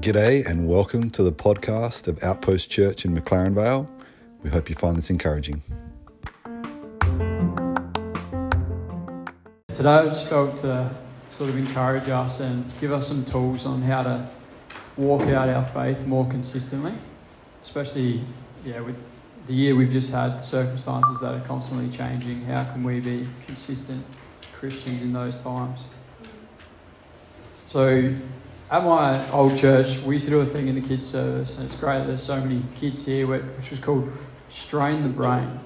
G'day and welcome to the podcast of Outpost Church in McLaren Vale. We hope you find this encouraging. Today I just felt to sort of encourage us and give us some tools on how to walk out our faith more consistently, especially yeah, with the year we've just had, circumstances that are constantly changing. How can we be consistent Christians in those times? So at my old church, we used to do a thing in the kids' service, and it's great there's so many kids here, which was called Strain the Brain.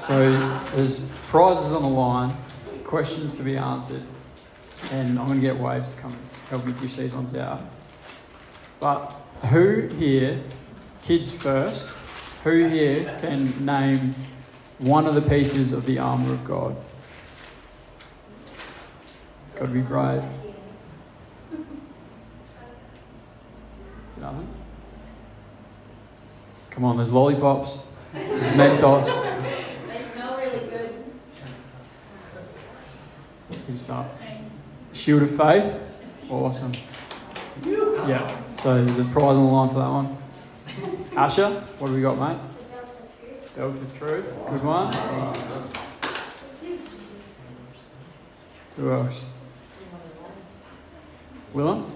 So there's prizes on the line, questions to be answered, and I'm going to get Waves to come help me dish these ones out. But who here, kids first, who here can name one of the pieces of the armour of God? To be brave. Nothing? Come on, there's lollipops, there's Mentos. They smell really good. He's up. Shield of Faith. Awesome. Yeah, so there's a prize on the line for that one. Asher, what have we got, mate? Belt of Truth. Good one. Who else? Willem?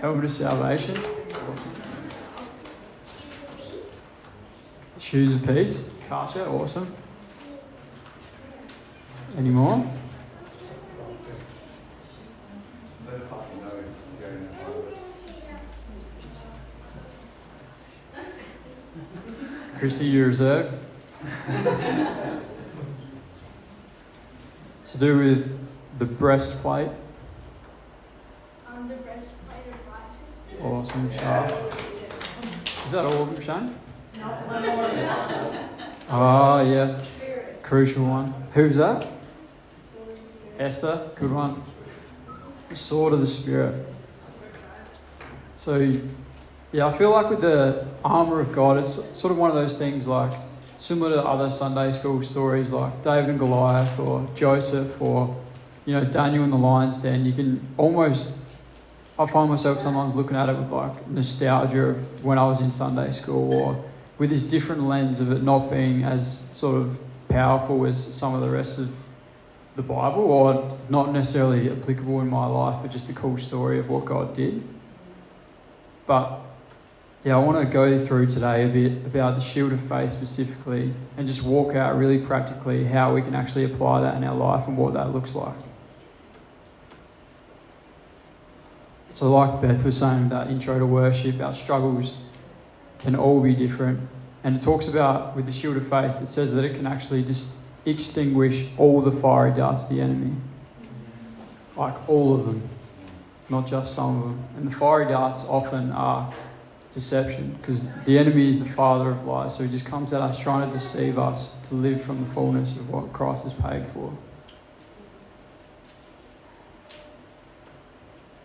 Helmet of Salvation. Awesome. Shoes of Peace. Kasha, awesome. Any more? Chrissy, you're reserved. to do with the breastplate. On the breastplate of righteousness. Awesome, sharp. Is that all of them, Shane? Oh, yeah. Crucial one. Who's that? Esther, good one. The sword of the Spirit. So, yeah, I feel like with the armour of God, it's sort of one of those things like similar to other Sunday school stories like David and Goliath or Joseph or, you know, Daniel in the lion's den. You can almost, I find myself sometimes looking at it with like nostalgia of when I was in Sunday school or with this different lens of it not being as sort of powerful as some of the rest of the Bible or not necessarily applicable in my life, but just a cool story of what God did. But yeah, I want to go through today a bit about the shield of faith specifically and just walk out really practically how we can actually apply that in our life and what that looks like. So, like Beth was saying, that intro to worship, our struggles can all be different. And it talks about with the shield of faith, it says that it can actually just extinguish all the fiery darts of the enemy. Like all of them, not just some of them. And the fiery darts often are deception because the enemy is the father of lies. So he just comes at us trying to deceive us to live from the fullness of what Christ has paid for.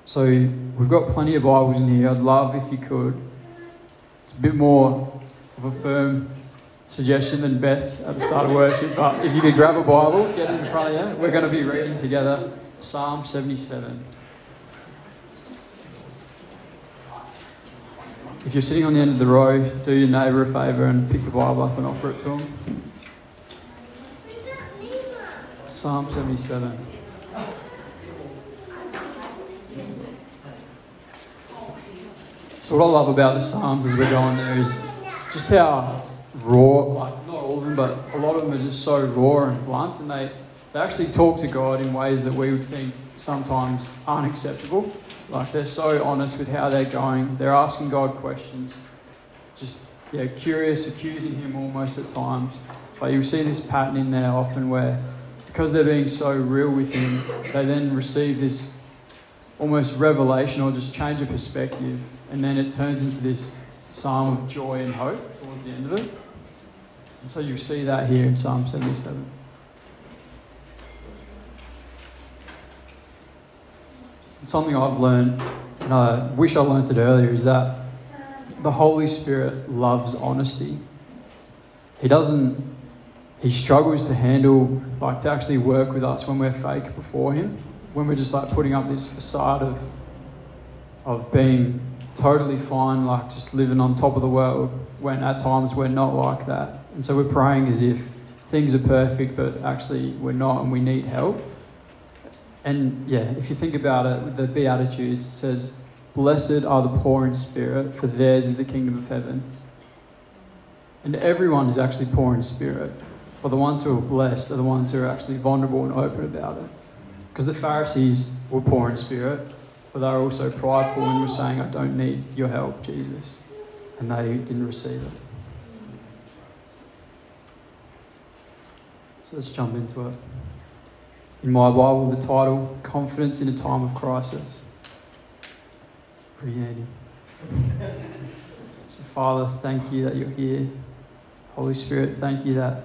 So we've got plenty of Bibles in here. I'd love if you could. It's a bit more of a firm suggestion than Beth's at the start of worship, but if you could grab a Bible, get it in front of you. We're going to be reading together Psalm 77. If you're sitting on the end of the row, do your neighbour a favour and pick the Bible up and offer it to him. Psalm 77. So, what I love about the Psalms as we're going there is just how raw, like not all of them, but a lot of them are just so raw and blunt, and they, they actually talk to God in ways that we would think sometimes aren't acceptable. Like they're so honest with how they're going. They're asking God questions, just yeah, curious, accusing Him almost at times. But you see this pattern in there often where, because they're being so real with Him, they then receive this almost revelation or just change of perspective, and then it turns into this psalm of joy and hope towards the end of it. And so you see that here in Psalm 77. something I've learned, and I wish I learned it earlier, is that the Holy Spirit loves honesty. He doesn't, he struggles to handle, like to actually work with us when we're fake before him, when we're just like putting up this facade of, of being totally fine, like just living on top of the world, when at times we're not like that. And so we're praying as if things are perfect, but actually we're not and we need help. And yeah, if you think about it, the Beatitudes, says, Blessed are the poor in spirit, for theirs is the kingdom of heaven. And everyone is actually poor in spirit. But the ones who are blessed are the ones who are actually vulnerable and open about it. Because the Pharisees were poor in spirit, but they were also prideful and were saying, I don't need your help, Jesus. And they didn't receive it. So let's jump into it. In my Bible, the title, Confidence in a Time of Crisis. Pretty handy. so, Father, thank you that you're here. Holy Spirit, thank you that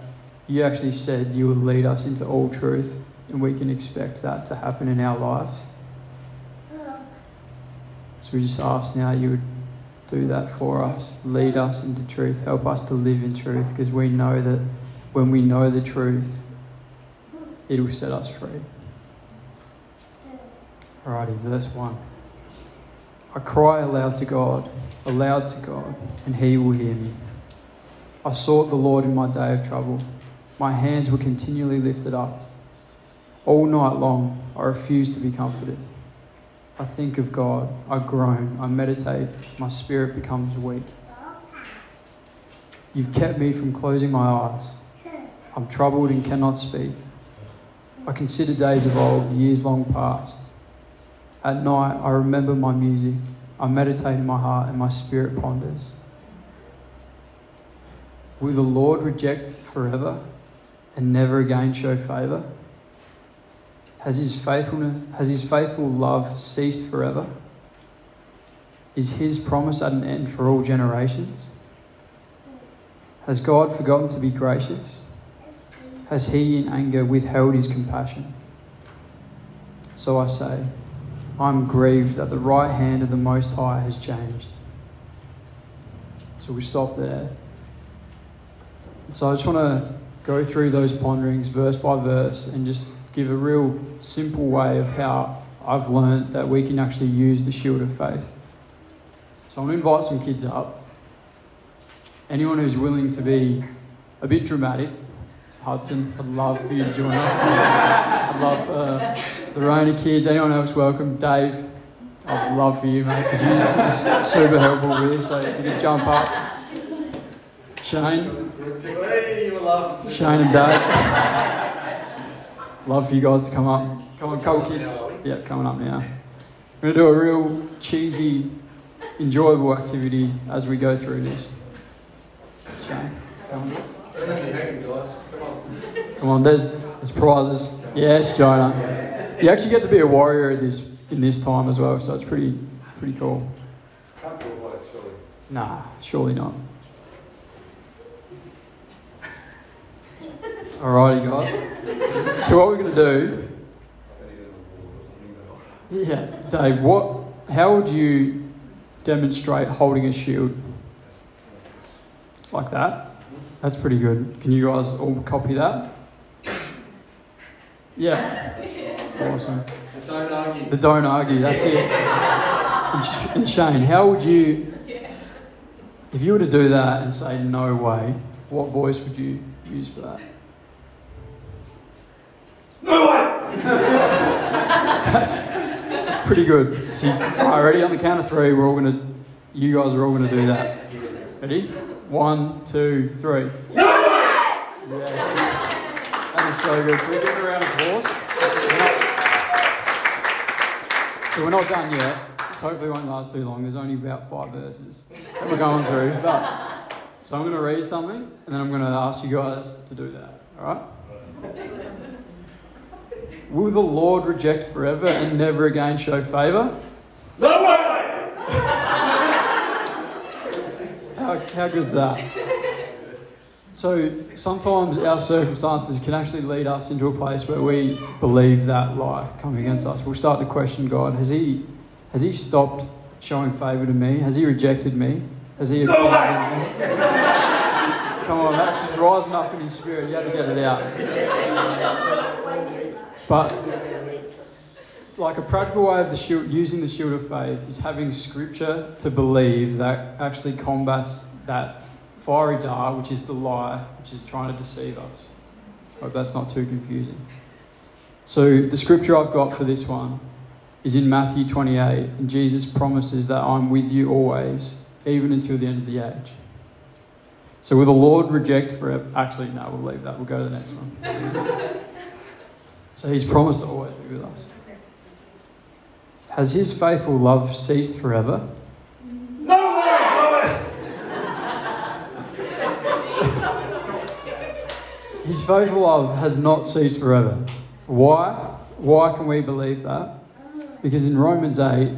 you actually said you would lead us into all truth, and we can expect that to happen in our lives. So we just ask now you would do that for us, lead us into truth, help us to live in truth, because we know that when we know the truth, it will set us free. Alrighty, verse 1. I cry aloud to God, aloud to God, and He will hear me. I sought the Lord in my day of trouble. My hands were continually lifted up. Oh, All night long, I refuse to be comforted. I think of God, I groan, I meditate, my spirit becomes weak. You've kept me from closing my eyes. I'm troubled and cannot speak. I consider days of old, years long past. At night, I remember my music. I meditate in my heart, and my spirit ponders. Will the Lord reject forever and never again show favour? Has his faithfulness, has his faithful love ceased forever? Is his promise at an end for all generations? Has God forgotten to be gracious? Has he in anger withheld his compassion? So I say, I'm grieved that the right hand of the Most High has changed. So we stop there. So I just want to go through those ponderings verse by verse and just give a real simple way of how I've learned that we can actually use the shield of faith. So I'm going to invite some kids up. Anyone who's willing to be a bit dramatic, Hudson, I'd love for you to join us. I'd love uh, the Rona kids. Anyone else welcome? Dave, I'd love for you, mate, because you're just super helpful with this. So if you could jump up. Shane. Shane and Dave. Love for you guys to come up. Come on, couple kids. Yeah, coming up now. We're going to do a real cheesy, enjoyable activity as we go through this. Shane, come on. Come on, there's, there's prizes. Yes, Jonah. You actually get to be a warrior at this in this time as well, so it's pretty pretty cool. Nah, surely not. Alrighty, guys. So what we're going to do? Yeah, Dave. What? How would you demonstrate holding a shield like that? That's pretty good. Can you guys all copy that? Yeah. Awesome. Don't argue. The don't argue. That's it. And And Shane, how would you, if you were to do that and say no way, what voice would you use for that? No way! That's, that's pretty good. So, all right, ready on the count of three. We're all gonna, you guys are all gonna do that. Ready? One, two, three. No way! Yes. That is so good. Can we give it a round of applause? We're not- So we're not done yet. This hopefully won't last too long. There's only about five verses that we're going through. But, so I'm going to read something and then I'm going to ask you guys to do that. All right? Will the Lord reject forever and never again show favour? No way! How, how good's that? So sometimes our circumstances can actually lead us into a place where we believe that lie coming against us. We'll start to question God. Has He, has he stopped showing favour to me? Has He rejected me? Has He No me? Come on, that's just rising up in his spirit. You had to get it out. But like a practical way of the shield, using the shield of faith is having scripture to believe that actually combats that fiery dart, which is the lie, which is trying to deceive us. Hope that's not too confusing. So the scripture I've got for this one is in Matthew 28, and Jesus promises that I'm with you always, even until the end of the age. So will the Lord reject forever? Actually, no, we'll leave that. We'll go to the next one. so he's promised to always be with us. Has his faithful love ceased forever? No way! No way! His faithful love has not ceased forever. Why? Why can we believe that? Because in Romans 8,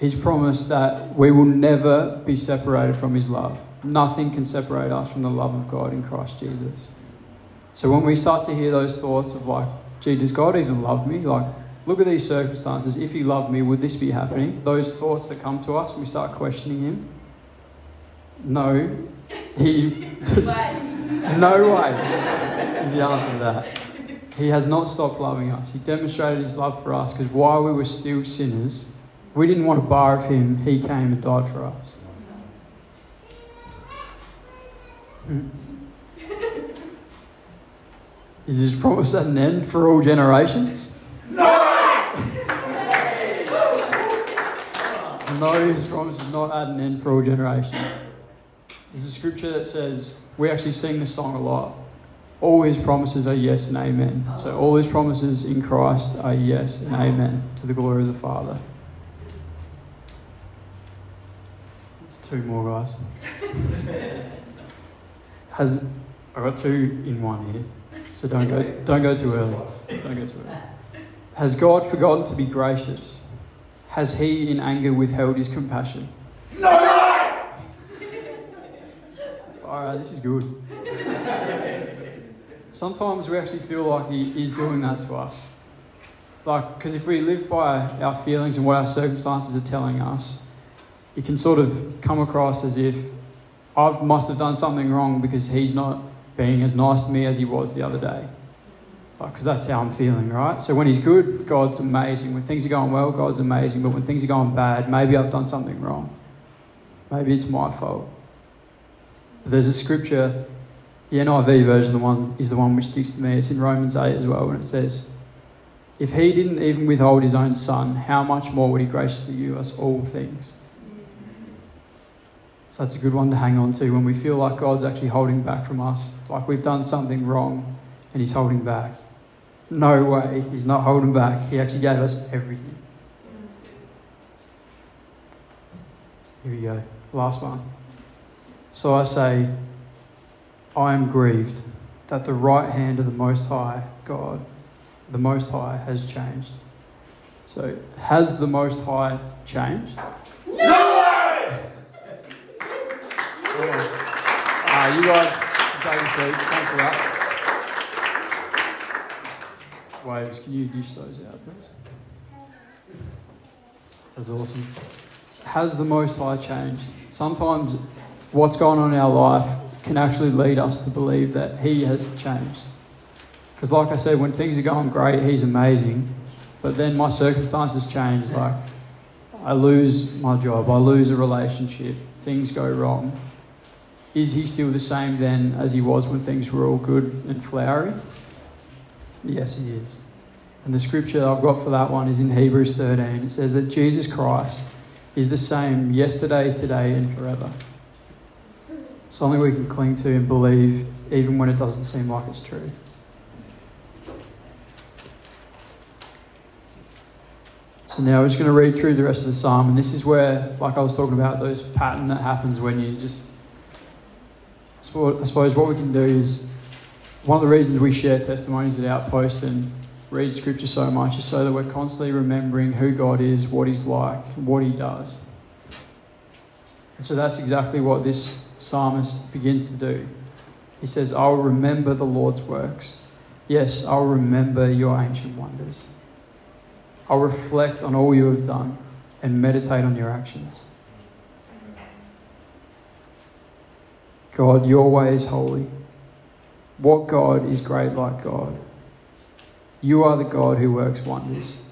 he's promised that we will never be separated from his love. Nothing can separate us from the love of God in Christ Jesus. So when we start to hear those thoughts of like, gee, does God even love me? Like, look at these circumstances. If he loved me, would this be happening? Those thoughts that come to us, we start questioning him. No, he does, no way is the answer to that. He has not stopped loving us. He demonstrated his love for us because while we were still sinners, we didn't want a bar of him. He came and died for us. Hmm. Is his promise at an end for all generations? No, no, his promise is not at an end for all generations. There's a scripture that says, we actually sing this song a lot. All his promises are yes and amen. So all his promises in Christ are yes and amen to the glory of the Father. There's two more guys. Has I got two in one here, so don't go don't go too early. Don't go too early. Has God forgotten to be gracious? Has He in anger withheld His compassion? No! All right, this is good. Sometimes we actually feel like He is doing that to us. Like, because if we live by our feelings and what our circumstances are telling us, it can sort of come across as if I must have done something wrong because He's not being as nice to me as He was the other day. Because that's how I'm feeling, right? So when He's good, God's amazing. When things are going well, God's amazing. But when things are going bad, maybe I've done something wrong. Maybe it's my fault. But there's a scripture, the NIV version, the one is the one which sticks to me. It's in Romans 8 as well, and it says, If he didn't even withhold his own son, how much more would he graciously give us all things? That's a good one to hang on to when we feel like God's actually holding back from us, like we've done something wrong and he's holding back. No way, he's not holding back. He actually gave us everything. Here we go. Last one. So I say, I am grieved that the right hand of the Most High God, the Most High, has changed. So, has the Most High changed? Uh, you guys take a seat. Thanks for that. Waves, can you dish those out, please? That's awesome. Has the Most High changed? Sometimes what's going on in our life can actually lead us to believe that He has changed. Because, like I said, when things are going great, He's amazing. But then my circumstances change. Like, I lose my job, I lose a relationship, things go wrong. Is He still the same then as He was when things were all good and flowery? Yes, He is. And the scripture I've got for that one is in Hebrews 13. It says that Jesus Christ is the same yesterday, today, and forever. Something we can cling to and believe even when it doesn't seem like it's true. So now we're just going to read through the rest of the psalm, and this is where, like I was talking about, those pattern that happens when you just. I suppose what we can do is one of the reasons we share testimonies at Outpost and read scripture so much is so that we're constantly remembering who God is, what He's like, what He does. And so that's exactly what this psalmist begins to do. He says, I will remember the Lord's works. Yes, I'll remember your ancient wonders. I'll reflect on all you have done and meditate on your actions. God, your way is holy. What God is great like God? You are the God who works wonders.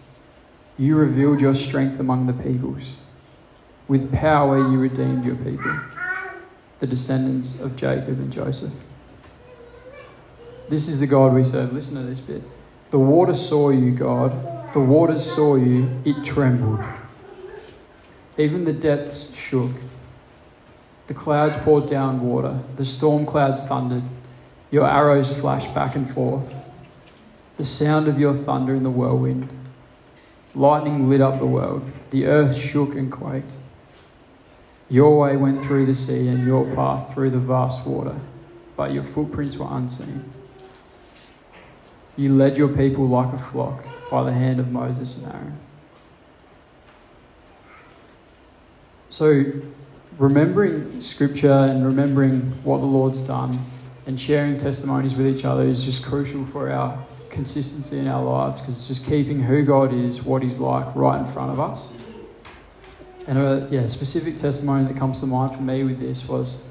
You revealed your strength among the peoples. With power, you redeemed your people, the descendants of Jacob and Joseph. This is the God we serve. Listen to this bit. The water saw you, God. The waters saw you. It trembled. Even the depths shook. The clouds poured down water. The storm clouds thundered. Your arrows flashed back and forth. The sound of your thunder in the whirlwind. Lightning lit up the world. The earth shook and quaked. Your way went through the sea and your path through the vast water, but your footprints were unseen. You led your people like a flock by the hand of Moses and Aaron. So, remembering scripture and remembering what the Lord's done and sharing testimonies with each other is just crucial for our consistency in our lives because it's just keeping who God is, what He's like, right in front of us. And uh, a yeah, specific testimony that comes to mind for me with this was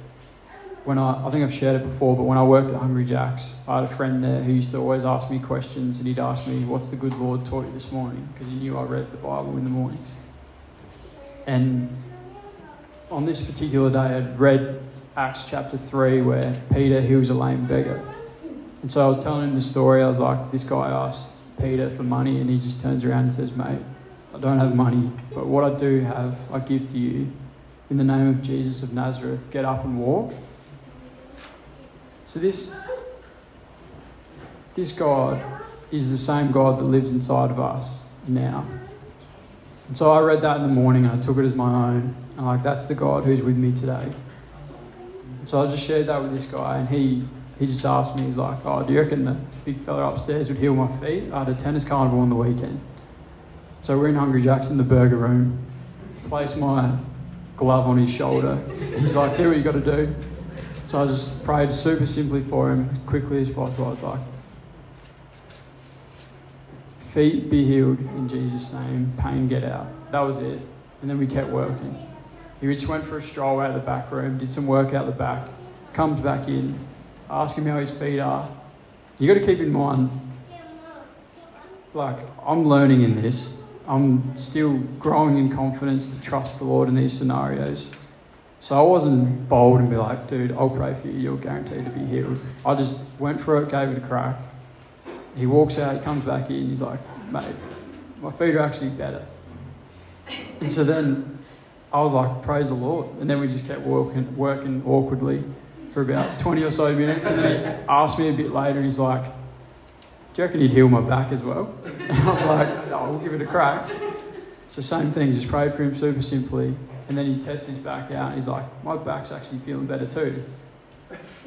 when I, I think I've shared it before, but when I worked at Hungry Jack's, I had a friend there who used to always ask me questions and he'd ask me, What's the good Lord taught you this morning? Because he knew I read the Bible in the mornings. And on this particular day, I'd read Acts chapter 3 where Peter heals a lame beggar. And so I was telling him the story. I was like, This guy asked Peter for money and he just turns around and says, Mate, I don't have money, but what I do have, I give to you. In the name of Jesus of Nazareth, get up and walk. So this this God is the same God that lives inside of us now. And so I read that in the morning and I took it as my own. And like that's the God who's with me today. So I just shared that with this guy and he he just asked me, he's like, Oh, do you reckon the big fella upstairs would heal my feet? I had a tennis carnival on the weekend. So we're in Hungry Jack's in the burger room. Place my glove on his shoulder. He's like, do what you gotta do. So I just prayed super simply for him, quickly as possible. I was like, feet be healed in Jesus' name, pain get out. That was it. And then we kept working. He just went for a stroll out of the back room, did some work out the back, comes back in, ask him how his feet are. You got to keep in mind, like, I'm learning in this. I'm still growing in confidence to trust the Lord in these scenarios. So I wasn't bold and be like, dude, I'll pray for you, you're guaranteed to be healed. I just went for it, gave it a crack. He walks out, he comes back in, he's like, mate, my feet are actually better. And so then I was like, praise the Lord. And then we just kept working, working awkwardly for about 20 or so minutes. And then he asked me a bit later, and he's like, do you reckon he'd heal my back as well? And I was like, oh, we'll give it a crack. So same thing, just prayed for him super simply. And then he tests his back out and he's like, my back's actually feeling better too.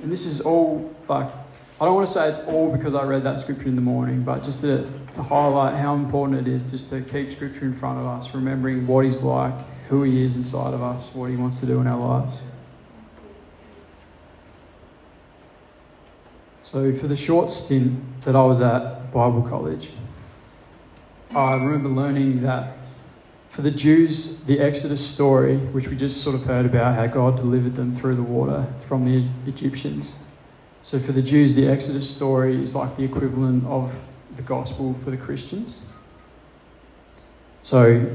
And this is all like, I don't want to say it's all because I read that scripture in the morning, but just to, to highlight how important it is just to keep scripture in front of us, remembering what he's like, who he is inside of us, what he wants to do in our lives. So, for the short stint that I was at Bible college, I remember learning that for the Jews, the Exodus story, which we just sort of heard about, how God delivered them through the water from the Egyptians. So for the Jews, the Exodus story is like the equivalent of the gospel for the Christians. So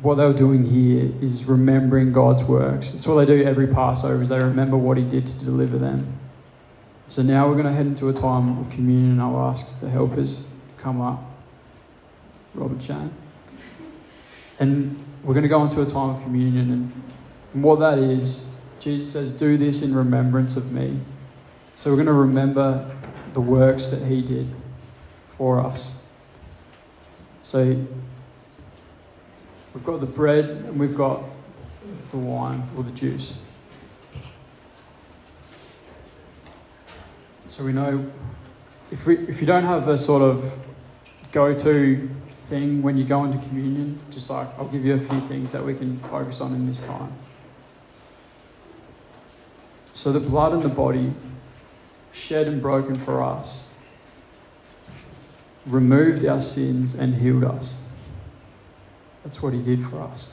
what they were doing here is remembering God's works. It's what they do every Passover is they remember what he did to deliver them. So now we're going to head into a time of communion and I'll ask the helpers to come up. Robert Shane. And we're going to go into a time of communion. And, and what that is, Jesus says, Do this in remembrance of me. So we're going to remember the works that he did for us. So we've got the bread and we've got the wine or the juice. So we know if, we, if you don't have a sort of go to thing when you go into communion, just like I'll give you a few things that we can focus on in this time. So, the blood and the body shed and broken for us removed our sins and healed us. That's what he did for us.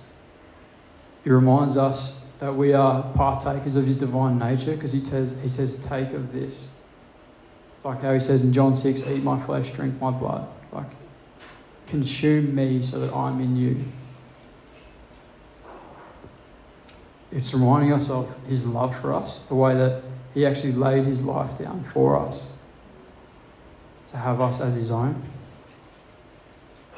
He reminds us that we are partakers of his divine nature because he says, he says, take of this. It's like how he says in John 6, eat my flesh, drink my blood. Like, consume me so that I'm in you. It's reminding us of his love for us, the way that he actually laid his life down for us to have us as his own.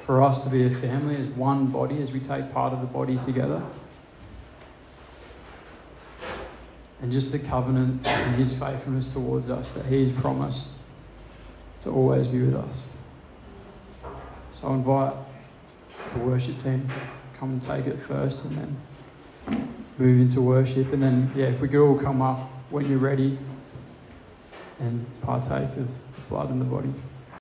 For us to be a family as one body as we take part of the body together. And just the covenant and his faithfulness towards us that he has promised to always be with us. So I invite the worship team to come and take it first and then move into worship. And then, yeah, if we could all come up when you're ready and partake of the blood and the body.